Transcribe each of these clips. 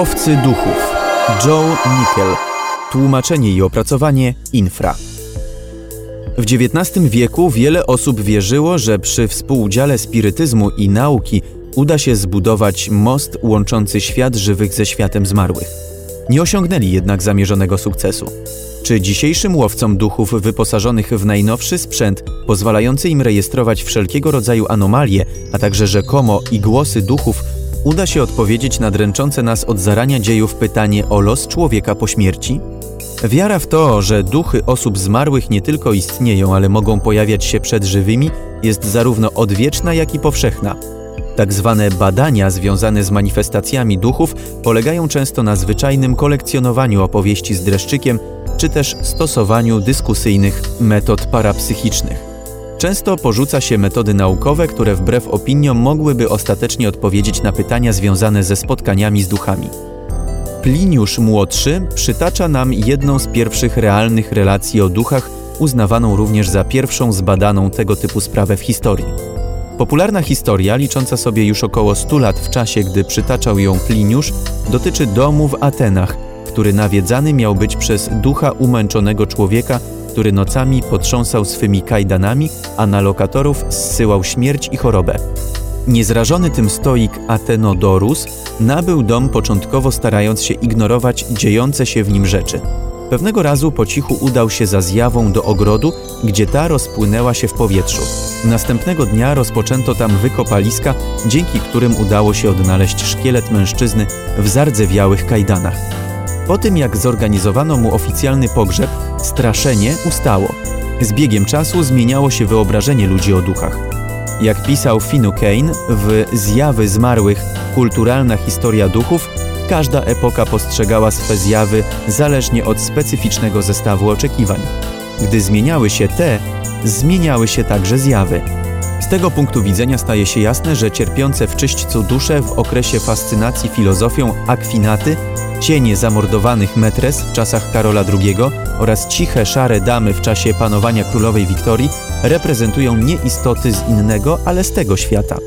Łowcy duchów. Joe Nickel. Tłumaczenie i opracowanie infra. W XIX wieku wiele osób wierzyło, że przy współudziale spirytyzmu i nauki uda się zbudować most łączący świat żywych ze światem zmarłych. Nie osiągnęli jednak zamierzonego sukcesu. Czy dzisiejszym łowcom duchów wyposażonych w najnowszy sprzęt, pozwalający im rejestrować wszelkiego rodzaju anomalie, a także rzekomo i głosy duchów, uda się odpowiedzieć na dręczące nas od zarania dziejów pytanie o los człowieka po śmierci? Wiara w to, że duchy osób zmarłych nie tylko istnieją, ale mogą pojawiać się przed żywymi, jest zarówno odwieczna, jak i powszechna. Tak zwane badania związane z manifestacjami duchów polegają często na zwyczajnym kolekcjonowaniu opowieści z dreszczykiem, czy też stosowaniu dyskusyjnych metod parapsychicznych. Często porzuca się metody naukowe, które wbrew opiniom mogłyby ostatecznie odpowiedzieć na pytania związane ze spotkaniami z duchami. Pliniusz Młodszy przytacza nam jedną z pierwszych realnych relacji o duchach, uznawaną również za pierwszą zbadaną tego typu sprawę w historii. Popularna historia, licząca sobie już około 100 lat w czasie, gdy przytaczał ją Pliniusz, dotyczy domu w Atenach, który nawiedzany miał być przez ducha umęczonego człowieka, który nocami potrząsał swymi kajdanami, a na lokatorów zsyłał śmierć i chorobę. Niezrażony tym stoik Atenodorus nabył dom początkowo starając się ignorować dziejące się w nim rzeczy. Pewnego razu po cichu udał się za zjawą do ogrodu, gdzie ta rozpłynęła się w powietrzu. Następnego dnia rozpoczęto tam wykopaliska, dzięki którym udało się odnaleźć szkielet mężczyzny w zardzewiałych kajdanach. Po tym jak zorganizowano mu oficjalny pogrzeb, straszenie ustało. Z biegiem czasu zmieniało się wyobrażenie ludzi o duchach. Jak pisał Finu Kane w Zjawy zmarłych kulturalna historia duchów, każda epoka postrzegała swe zjawy zależnie od specyficznego zestawu oczekiwań. Gdy zmieniały się te, zmieniały się także zjawy. Z tego punktu widzenia staje się jasne, że cierpiące w czyśćcu dusze w okresie fascynacji filozofią akwinaty, cienie zamordowanych metres w czasach Karola II oraz ciche szare damy w czasie panowania królowej Wiktorii reprezentują nie istoty z innego, ale z tego świata.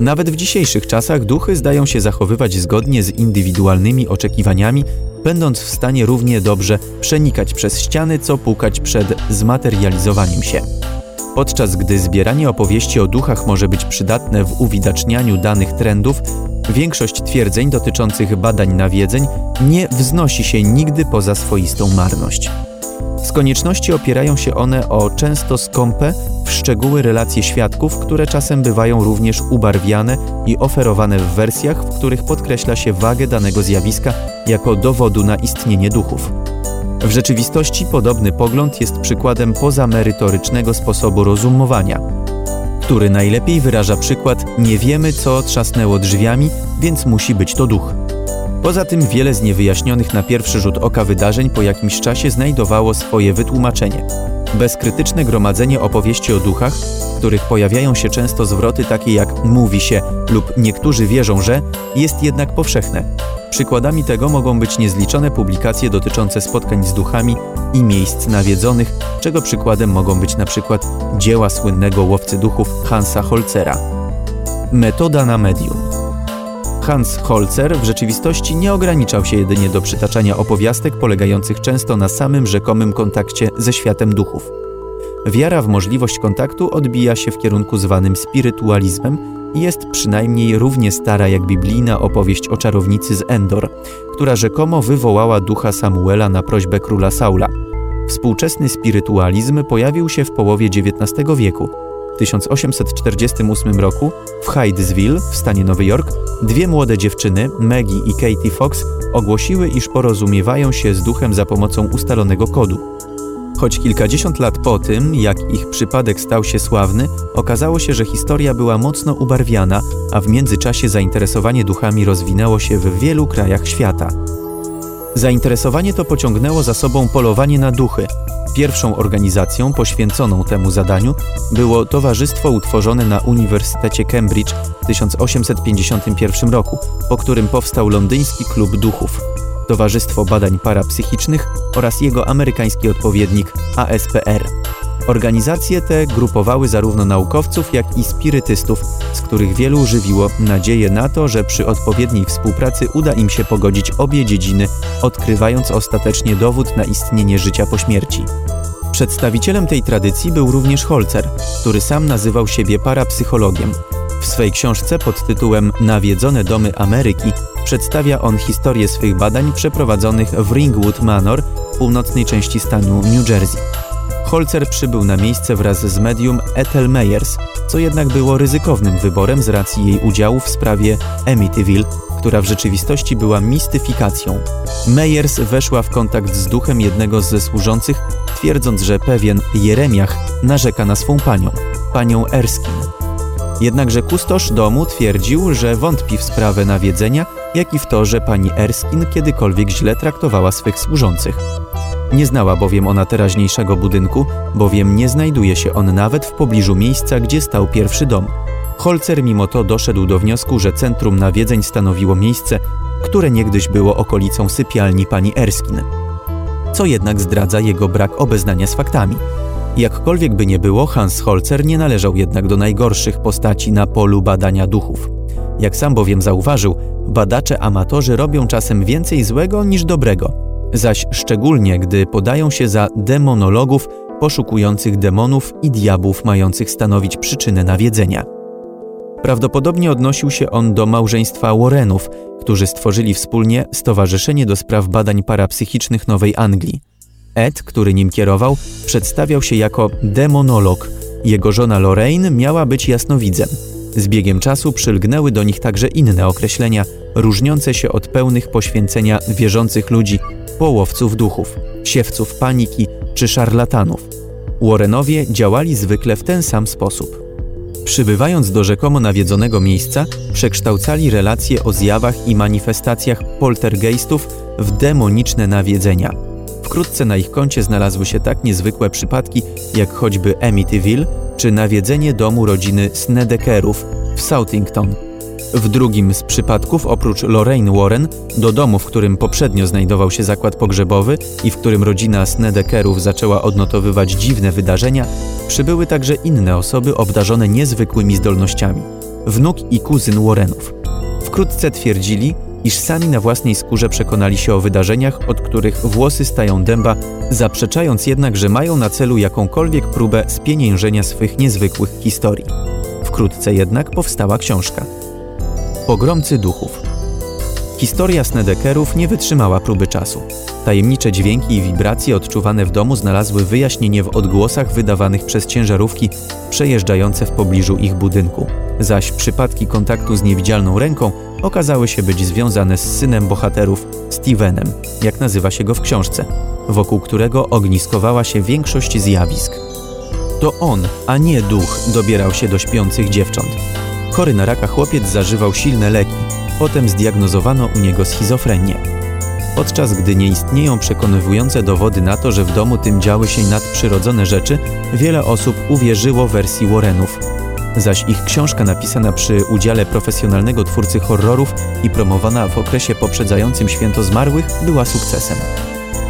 Nawet w dzisiejszych czasach duchy zdają się zachowywać zgodnie z indywidualnymi oczekiwaniami, będąc w stanie równie dobrze przenikać przez ściany, co pukać przed zmaterializowaniem się. Podczas gdy zbieranie opowieści o duchach może być przydatne w uwidacznianiu danych trendów, większość twierdzeń dotyczących badań nawiedzeń nie wznosi się nigdy poza swoistą marność. Z konieczności opierają się one o często skąpe w szczegóły relacje świadków, które czasem bywają również ubarwiane i oferowane w wersjach, w których podkreśla się wagę danego zjawiska jako dowodu na istnienie duchów. W rzeczywistości podobny pogląd jest przykładem pozamerytorycznego sposobu rozumowania, który najlepiej wyraża przykład nie wiemy co trzasnęło drzwiami, więc musi być to duch. Poza tym wiele z niewyjaśnionych na pierwszy rzut oka wydarzeń po jakimś czasie znajdowało swoje wytłumaczenie. Bezkrytyczne gromadzenie opowieści o duchach, w których pojawiają się często zwroty takie jak mówi się lub niektórzy wierzą, że jest jednak powszechne. Przykładami tego mogą być niezliczone publikacje dotyczące spotkań z duchami i miejsc nawiedzonych, czego przykładem mogą być na przykład dzieła słynnego łowcy duchów Hansa Holzera. Metoda na medium. Hans Holzer w rzeczywistości nie ograniczał się jedynie do przytaczania opowiastek polegających często na samym rzekomym kontakcie ze światem duchów. Wiara w możliwość kontaktu odbija się w kierunku zwanym spirytualizmem i jest przynajmniej równie stara jak biblijna opowieść o czarownicy z Endor, która rzekomo wywołała ducha Samuela na prośbę króla Saula. Współczesny spirytualizm pojawił się w połowie XIX wieku 1848 roku w Hydesville w stanie Nowy Jork dwie młode dziewczyny, Maggie i Katie Fox, ogłosiły, iż porozumiewają się z duchem za pomocą ustalonego kodu. Choć kilkadziesiąt lat po tym, jak ich przypadek stał się sławny, okazało się, że historia była mocno ubarwiana, a w międzyczasie zainteresowanie duchami rozwinęło się w wielu krajach świata. Zainteresowanie to pociągnęło za sobą polowanie na duchy, Pierwszą organizacją poświęconą temu zadaniu było towarzystwo utworzone na Uniwersytecie Cambridge w 1851 roku, po którym powstał Londyński Klub Duchów, Towarzystwo Badań Parapsychicznych oraz jego amerykański odpowiednik ASPR. Organizacje te grupowały zarówno naukowców, jak i spirytystów, z których wielu żywiło nadzieję na to, że przy odpowiedniej współpracy uda im się pogodzić obie dziedziny, odkrywając ostatecznie dowód na istnienie życia po śmierci. Przedstawicielem tej tradycji był również Holzer, który sam nazywał siebie parapsychologiem. W swej książce pod tytułem Nawiedzone domy Ameryki przedstawia on historię swych badań przeprowadzonych w Ringwood Manor, północnej części stanu New Jersey. Holzer przybył na miejsce wraz z medium Ethel Meyers, co jednak było ryzykownym wyborem z racji jej udziału w sprawie Amityville, która w rzeczywistości była mistyfikacją. Meyers weszła w kontakt z duchem jednego ze służących, twierdząc, że pewien Jeremiach narzeka na swą panią, panią Erskine. Jednakże kustosz domu twierdził, że wątpi w sprawę nawiedzenia, jak i w to, że pani Erskine kiedykolwiek źle traktowała swych służących. Nie znała bowiem ona teraźniejszego budynku, bowiem nie znajduje się on nawet w pobliżu miejsca, gdzie stał pierwszy dom. Holzer mimo to doszedł do wniosku, że centrum nawiedzeń stanowiło miejsce, które niegdyś było okolicą sypialni pani Erskine. Co jednak zdradza jego brak obeznania z faktami. Jakkolwiek by nie było, Hans Holzer nie należał jednak do najgorszych postaci na polu badania duchów. Jak sam bowiem zauważył, badacze amatorzy robią czasem więcej złego niż dobrego, zaś szczególnie gdy podają się za demonologów poszukujących demonów i diabłów mających stanowić przyczynę nawiedzenia. Prawdopodobnie odnosił się on do małżeństwa Warrenów, którzy stworzyli wspólnie Stowarzyszenie do Spraw Badań Parapsychicznych Nowej Anglii. Ed, który nim kierował, przedstawiał się jako demonolog. Jego żona Lorraine miała być jasnowidzem. Z biegiem czasu przylgnęły do nich także inne określenia, różniące się od pełnych poświęcenia wierzących ludzi, połowców duchów, siewców paniki czy szarlatanów. Warrenowie działali zwykle w ten sam sposób. Przybywając do rzekomo nawiedzonego miejsca, przekształcali relacje o zjawach i manifestacjach poltergeistów w demoniczne nawiedzenia. Wkrótce na ich koncie znalazły się tak niezwykłe przypadki, jak choćby Amityville czy nawiedzenie domu rodziny Snedekerów w Southington. W drugim z przypadków, oprócz Lorraine Warren, do domu, w którym poprzednio znajdował się zakład pogrzebowy i w którym rodzina Snedekerów zaczęła odnotowywać dziwne wydarzenia, przybyły także inne osoby obdarzone niezwykłymi zdolnościami wnuk i kuzyn Warrenów. Wkrótce twierdzili, iż sami na własnej skórze przekonali się o wydarzeniach, od których włosy stają dęba, zaprzeczając jednak, że mają na celu jakąkolwiek próbę spieniężenia swych niezwykłych historii. Wkrótce jednak powstała książka. Pogromcy duchów. Historia Snedekerów nie wytrzymała próby czasu. Tajemnicze dźwięki i wibracje odczuwane w domu znalazły wyjaśnienie w odgłosach wydawanych przez ciężarówki przejeżdżające w pobliżu ich budynku. Zaś przypadki kontaktu z niewidzialną ręką okazały się być związane z synem bohaterów, Stevenem, jak nazywa się go w książce, wokół którego ogniskowała się większość zjawisk. To on, a nie duch, dobierał się do śpiących dziewcząt. Chory na raka chłopiec zażywał silne leki, potem zdiagnozowano u niego schizofrenię. Podczas gdy nie istnieją przekonywujące dowody na to, że w domu tym działy się nadprzyrodzone rzeczy, wiele osób uwierzyło wersji Warrenów. Zaś ich książka napisana przy udziale profesjonalnego twórcy horrorów i promowana w okresie poprzedzającym święto zmarłych była sukcesem.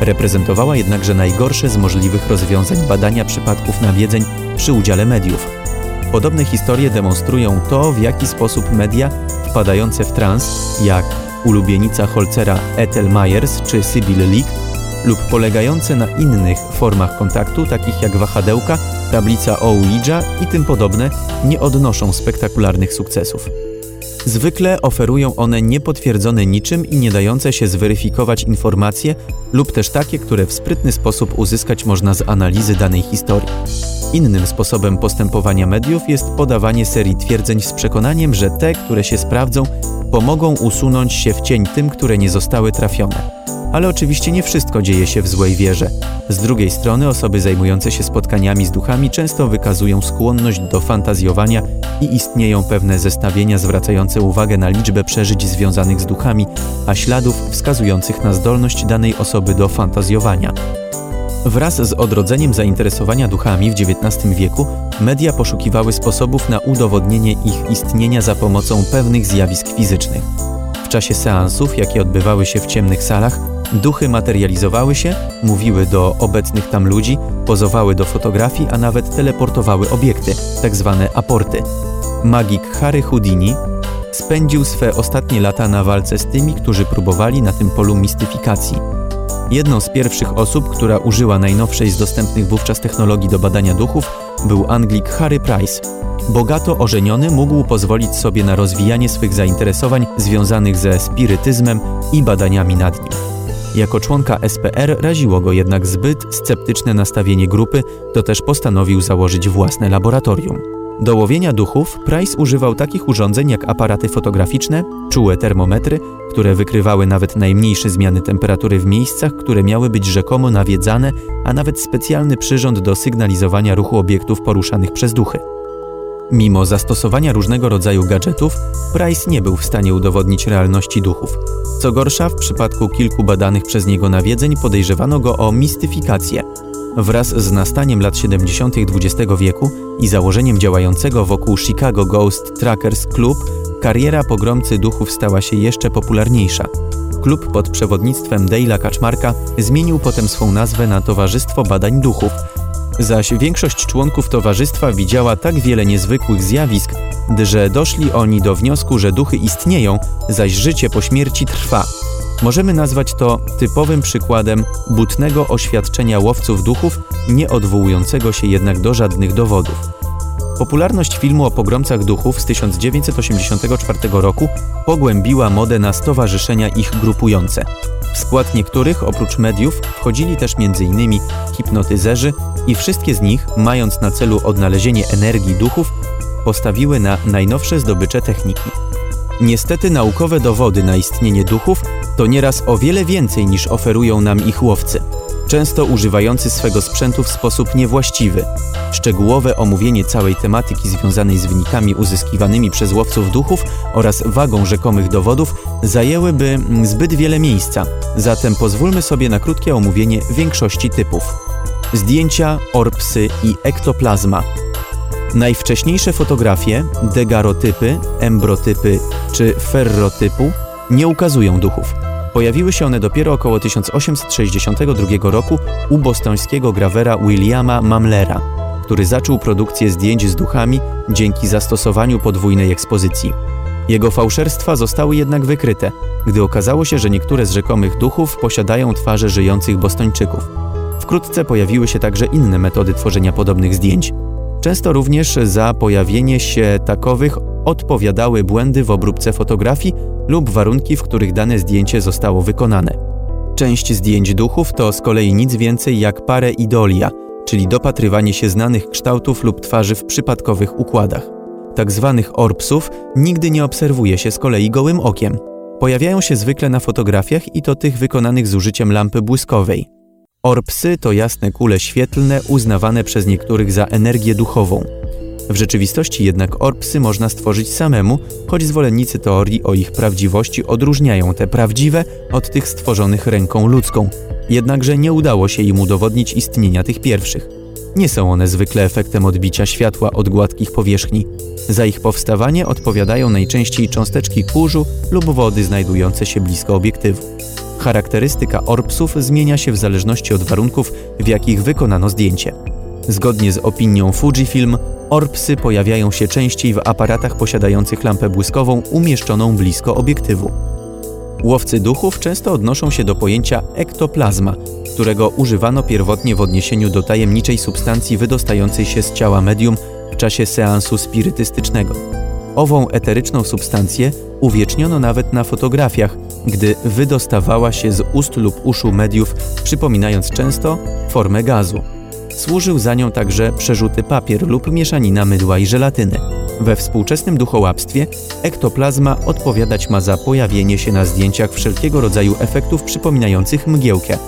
Reprezentowała jednakże najgorsze z możliwych rozwiązań badania przypadków nawiedzeń przy udziale mediów. Podobne historie demonstrują to, w jaki sposób media wpadające w trans, jak ulubienica Holcera Ethel Myers czy Sybil Leak, lub polegające na innych formach kontaktu, takich jak wahadełka, tablica Ouija i tym podobne, nie odnoszą spektakularnych sukcesów. Zwykle oferują one niepotwierdzone niczym i nie dające się zweryfikować informacje lub też takie, które w sprytny sposób uzyskać można z analizy danej historii. Innym sposobem postępowania mediów jest podawanie serii twierdzeń z przekonaniem, że te, które się sprawdzą, pomogą usunąć się w cień tym, które nie zostały trafione. Ale oczywiście nie wszystko dzieje się w złej wierze. Z drugiej strony osoby zajmujące się spotkaniami z duchami często wykazują skłonność do fantazjowania i istnieją pewne zestawienia zwracające uwagę na liczbę przeżyć związanych z duchami, a śladów wskazujących na zdolność danej osoby do fantazjowania. Wraz z odrodzeniem zainteresowania duchami w XIX wieku media poszukiwały sposobów na udowodnienie ich istnienia za pomocą pewnych zjawisk fizycznych. W czasie seansów, jakie odbywały się w ciemnych salach, Duchy materializowały się, mówiły do obecnych tam ludzi, pozowały do fotografii, a nawet teleportowały obiekty, tak zwane aporty. Magik Harry Houdini spędził swe ostatnie lata na walce z tymi, którzy próbowali na tym polu mistyfikacji. Jedną z pierwszych osób, która użyła najnowszej z dostępnych wówczas technologii do badania duchów, był Anglik Harry Price. Bogato ożeniony mógł pozwolić sobie na rozwijanie swych zainteresowań związanych ze spirytyzmem i badaniami nad nim. Jako członka SPR raziło go jednak zbyt sceptyczne nastawienie grupy, to też postanowił założyć własne laboratorium. Do łowienia duchów Price używał takich urządzeń jak aparaty fotograficzne, czułe termometry, które wykrywały nawet najmniejsze zmiany temperatury w miejscach, które miały być rzekomo nawiedzane, a nawet specjalny przyrząd do sygnalizowania ruchu obiektów poruszanych przez duchy. Mimo zastosowania różnego rodzaju gadżetów, Price nie był w stanie udowodnić realności duchów. Co gorsza, w przypadku kilku badanych przez niego nawiedzeń podejrzewano go o mistyfikację. Wraz z nastaniem lat 70. XX wieku i założeniem działającego wokół Chicago Ghost Trackers Club, kariera pogromcy duchów stała się jeszcze popularniejsza. Klub pod przewodnictwem Dale'a Kaczmarka zmienił potem swą nazwę na Towarzystwo Badań Duchów, zaś większość członków towarzystwa widziała tak wiele niezwykłych zjawisk, że doszli oni do wniosku, że duchy istnieją, zaś życie po śmierci trwa. Możemy nazwać to typowym przykładem butnego oświadczenia łowców duchów, nie odwołującego się jednak do żadnych dowodów. Popularność filmu o pogromcach duchów z 1984 roku pogłębiła modę na stowarzyszenia ich grupujące. W skład niektórych, oprócz mediów, wchodzili też m.in. hipnotyzerzy i wszystkie z nich, mając na celu odnalezienie energii duchów, postawiły na najnowsze zdobycze techniki. Niestety naukowe dowody na istnienie duchów to nieraz o wiele więcej niż oferują nam ich łowcy często używający swego sprzętu w sposób niewłaściwy. Szczegółowe omówienie całej tematyki związanej z wynikami uzyskiwanymi przez łowców duchów oraz wagą rzekomych dowodów zajęłyby zbyt wiele miejsca, zatem pozwólmy sobie na krótkie omówienie większości typów. Zdjęcia, orbsy i ektoplazma. Najwcześniejsze fotografie, degarotypy, embrotypy czy ferrotypu nie ukazują duchów. Pojawiły się one dopiero około 1862 roku u bostońskiego grawera Williama Mamlera, który zaczął produkcję zdjęć z duchami dzięki zastosowaniu podwójnej ekspozycji. Jego fałszerstwa zostały jednak wykryte, gdy okazało się, że niektóre z rzekomych duchów posiadają twarze żyjących bostończyków. Wkrótce pojawiły się także inne metody tworzenia podobnych zdjęć. Często również za pojawienie się takowych odpowiadały błędy w obróbce fotografii lub warunki, w których dane zdjęcie zostało wykonane. Część zdjęć duchów to z kolei nic więcej jak pareidolia, czyli dopatrywanie się znanych kształtów lub twarzy w przypadkowych układach. Tak zwanych orbsów nigdy nie obserwuje się z kolei gołym okiem. Pojawiają się zwykle na fotografiach i to tych wykonanych z użyciem lampy błyskowej. Orbsy to jasne kule świetlne uznawane przez niektórych za energię duchową. W rzeczywistości jednak orpsy można stworzyć samemu, choć zwolennicy teorii o ich prawdziwości odróżniają te prawdziwe od tych stworzonych ręką ludzką. Jednakże nie udało się im udowodnić istnienia tych pierwszych. Nie są one zwykle efektem odbicia światła od gładkich powierzchni. Za ich powstawanie odpowiadają najczęściej cząsteczki kurzu lub wody znajdujące się blisko obiektywu. Charakterystyka orpsów zmienia się w zależności od warunków, w jakich wykonano zdjęcie. Zgodnie z opinią Fujifilm, Orbsy pojawiają się częściej w aparatach posiadających lampę błyskową umieszczoną blisko obiektywu. Łowcy duchów często odnoszą się do pojęcia ektoplazma, którego używano pierwotnie w odniesieniu do tajemniczej substancji wydostającej się z ciała medium w czasie seansu spirytystycznego. Ową eteryczną substancję uwieczniono nawet na fotografiach, gdy wydostawała się z ust lub uszu mediów, przypominając często formę gazu. Służył za nią także przerzuty papier lub mieszanina mydła i żelatyny. We współczesnym duchołapstwie ektoplazma odpowiadać ma za pojawienie się na zdjęciach wszelkiego rodzaju efektów przypominających mgiełkę.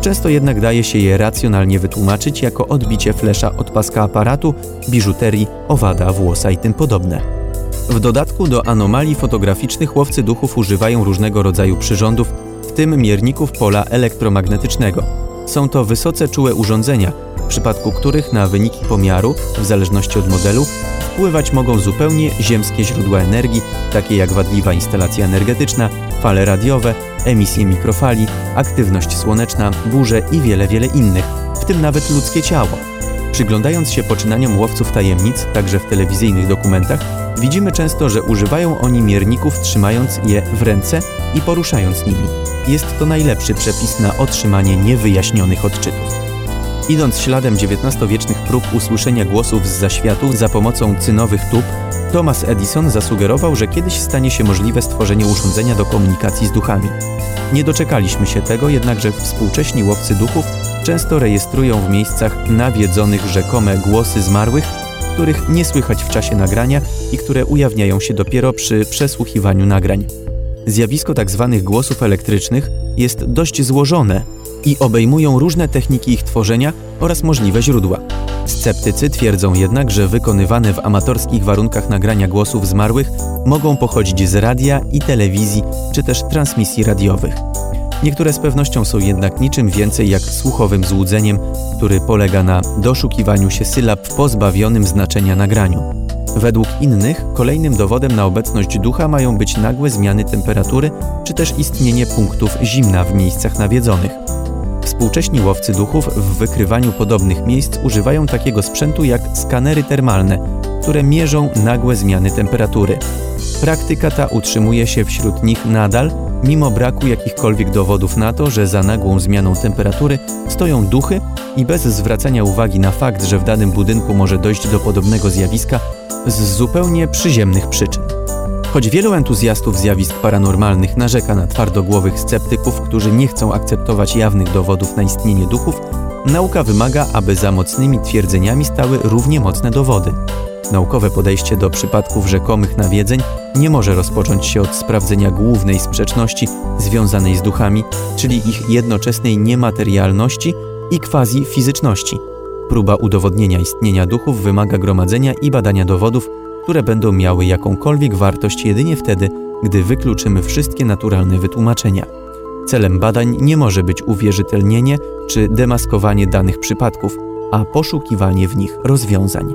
Często jednak daje się je racjonalnie wytłumaczyć jako odbicie flesza od paska aparatu, biżuterii, owada, włosa i tym podobne. W dodatku do anomalii fotograficznych łowcy duchów używają różnego rodzaju przyrządów, w tym mierników pola elektromagnetycznego. Są to wysoce czułe urządzenia, w przypadku których na wyniki pomiaru, w zależności od modelu, wpływać mogą zupełnie ziemskie źródła energii, takie jak wadliwa instalacja energetyczna, fale radiowe, emisje mikrofali, aktywność słoneczna, burze i wiele, wiele innych, w tym nawet ludzkie ciało. Przyglądając się poczynaniom łowców tajemnic, także w telewizyjnych dokumentach, widzimy często, że używają oni mierników trzymając je w ręce i poruszając nimi. Jest to najlepszy przepis na otrzymanie niewyjaśnionych odczytów. Idąc śladem XIX-wiecznych prób usłyszenia głosów z zaświatu za pomocą cynowych tub, Thomas Edison zasugerował, że kiedyś stanie się możliwe stworzenie urządzenia do komunikacji z duchami. Nie doczekaliśmy się tego, jednakże współcześni łowcy duchów często rejestrują w miejscach nawiedzonych rzekome głosy zmarłych, których nie słychać w czasie nagrania i które ujawniają się dopiero przy przesłuchiwaniu nagrań. Zjawisko tzw. Tak głosów elektrycznych jest dość złożone i obejmują różne techniki ich tworzenia oraz możliwe źródła. Sceptycy twierdzą jednak, że wykonywane w amatorskich warunkach nagrania głosów zmarłych mogą pochodzić z radia i telewizji, czy też transmisji radiowych. Niektóre z pewnością są jednak niczym więcej jak słuchowym złudzeniem, który polega na doszukiwaniu się sylab w pozbawionym znaczenia nagraniu. Według innych, kolejnym dowodem na obecność ducha mają być nagłe zmiany temperatury, czy też istnienie punktów zimna w miejscach nawiedzonych. Współcześni łowcy duchów w wykrywaniu podobnych miejsc używają takiego sprzętu jak skanery termalne, które mierzą nagłe zmiany temperatury. Praktyka ta utrzymuje się wśród nich nadal, mimo braku jakichkolwiek dowodów na to, że za nagłą zmianą temperatury stoją duchy i bez zwracania uwagi na fakt, że w danym budynku może dojść do podobnego zjawiska z zupełnie przyziemnych przyczyn. Choć wielu entuzjastów zjawisk paranormalnych narzeka na twardogłowych sceptyków, którzy nie chcą akceptować jawnych dowodów na istnienie duchów, nauka wymaga, aby za mocnymi twierdzeniami stały równie mocne dowody. Naukowe podejście do przypadków rzekomych nawiedzeń nie może rozpocząć się od sprawdzenia głównej sprzeczności związanej z duchami, czyli ich jednoczesnej niematerialności i quasi-fizyczności. Próba udowodnienia istnienia duchów wymaga gromadzenia i badania dowodów, które będą miały jakąkolwiek wartość jedynie wtedy, gdy wykluczymy wszystkie naturalne wytłumaczenia. Celem badań nie może być uwierzytelnienie czy demaskowanie danych przypadków, a poszukiwanie w nich rozwiązań.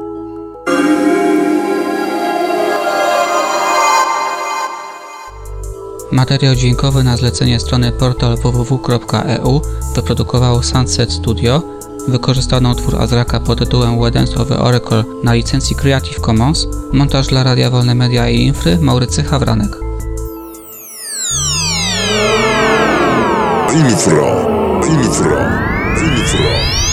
Materiał dźwiękowy na zlecenie strony portal www.eu wyprodukowało Sunset Studio. Wykorzystano utwór Azraka pod tytułem Wednesdowy Oracle na licencji Creative Commons. Montaż dla Radia Wolne Media i Infry Maurycy Hawranek. Infra, infra, infra.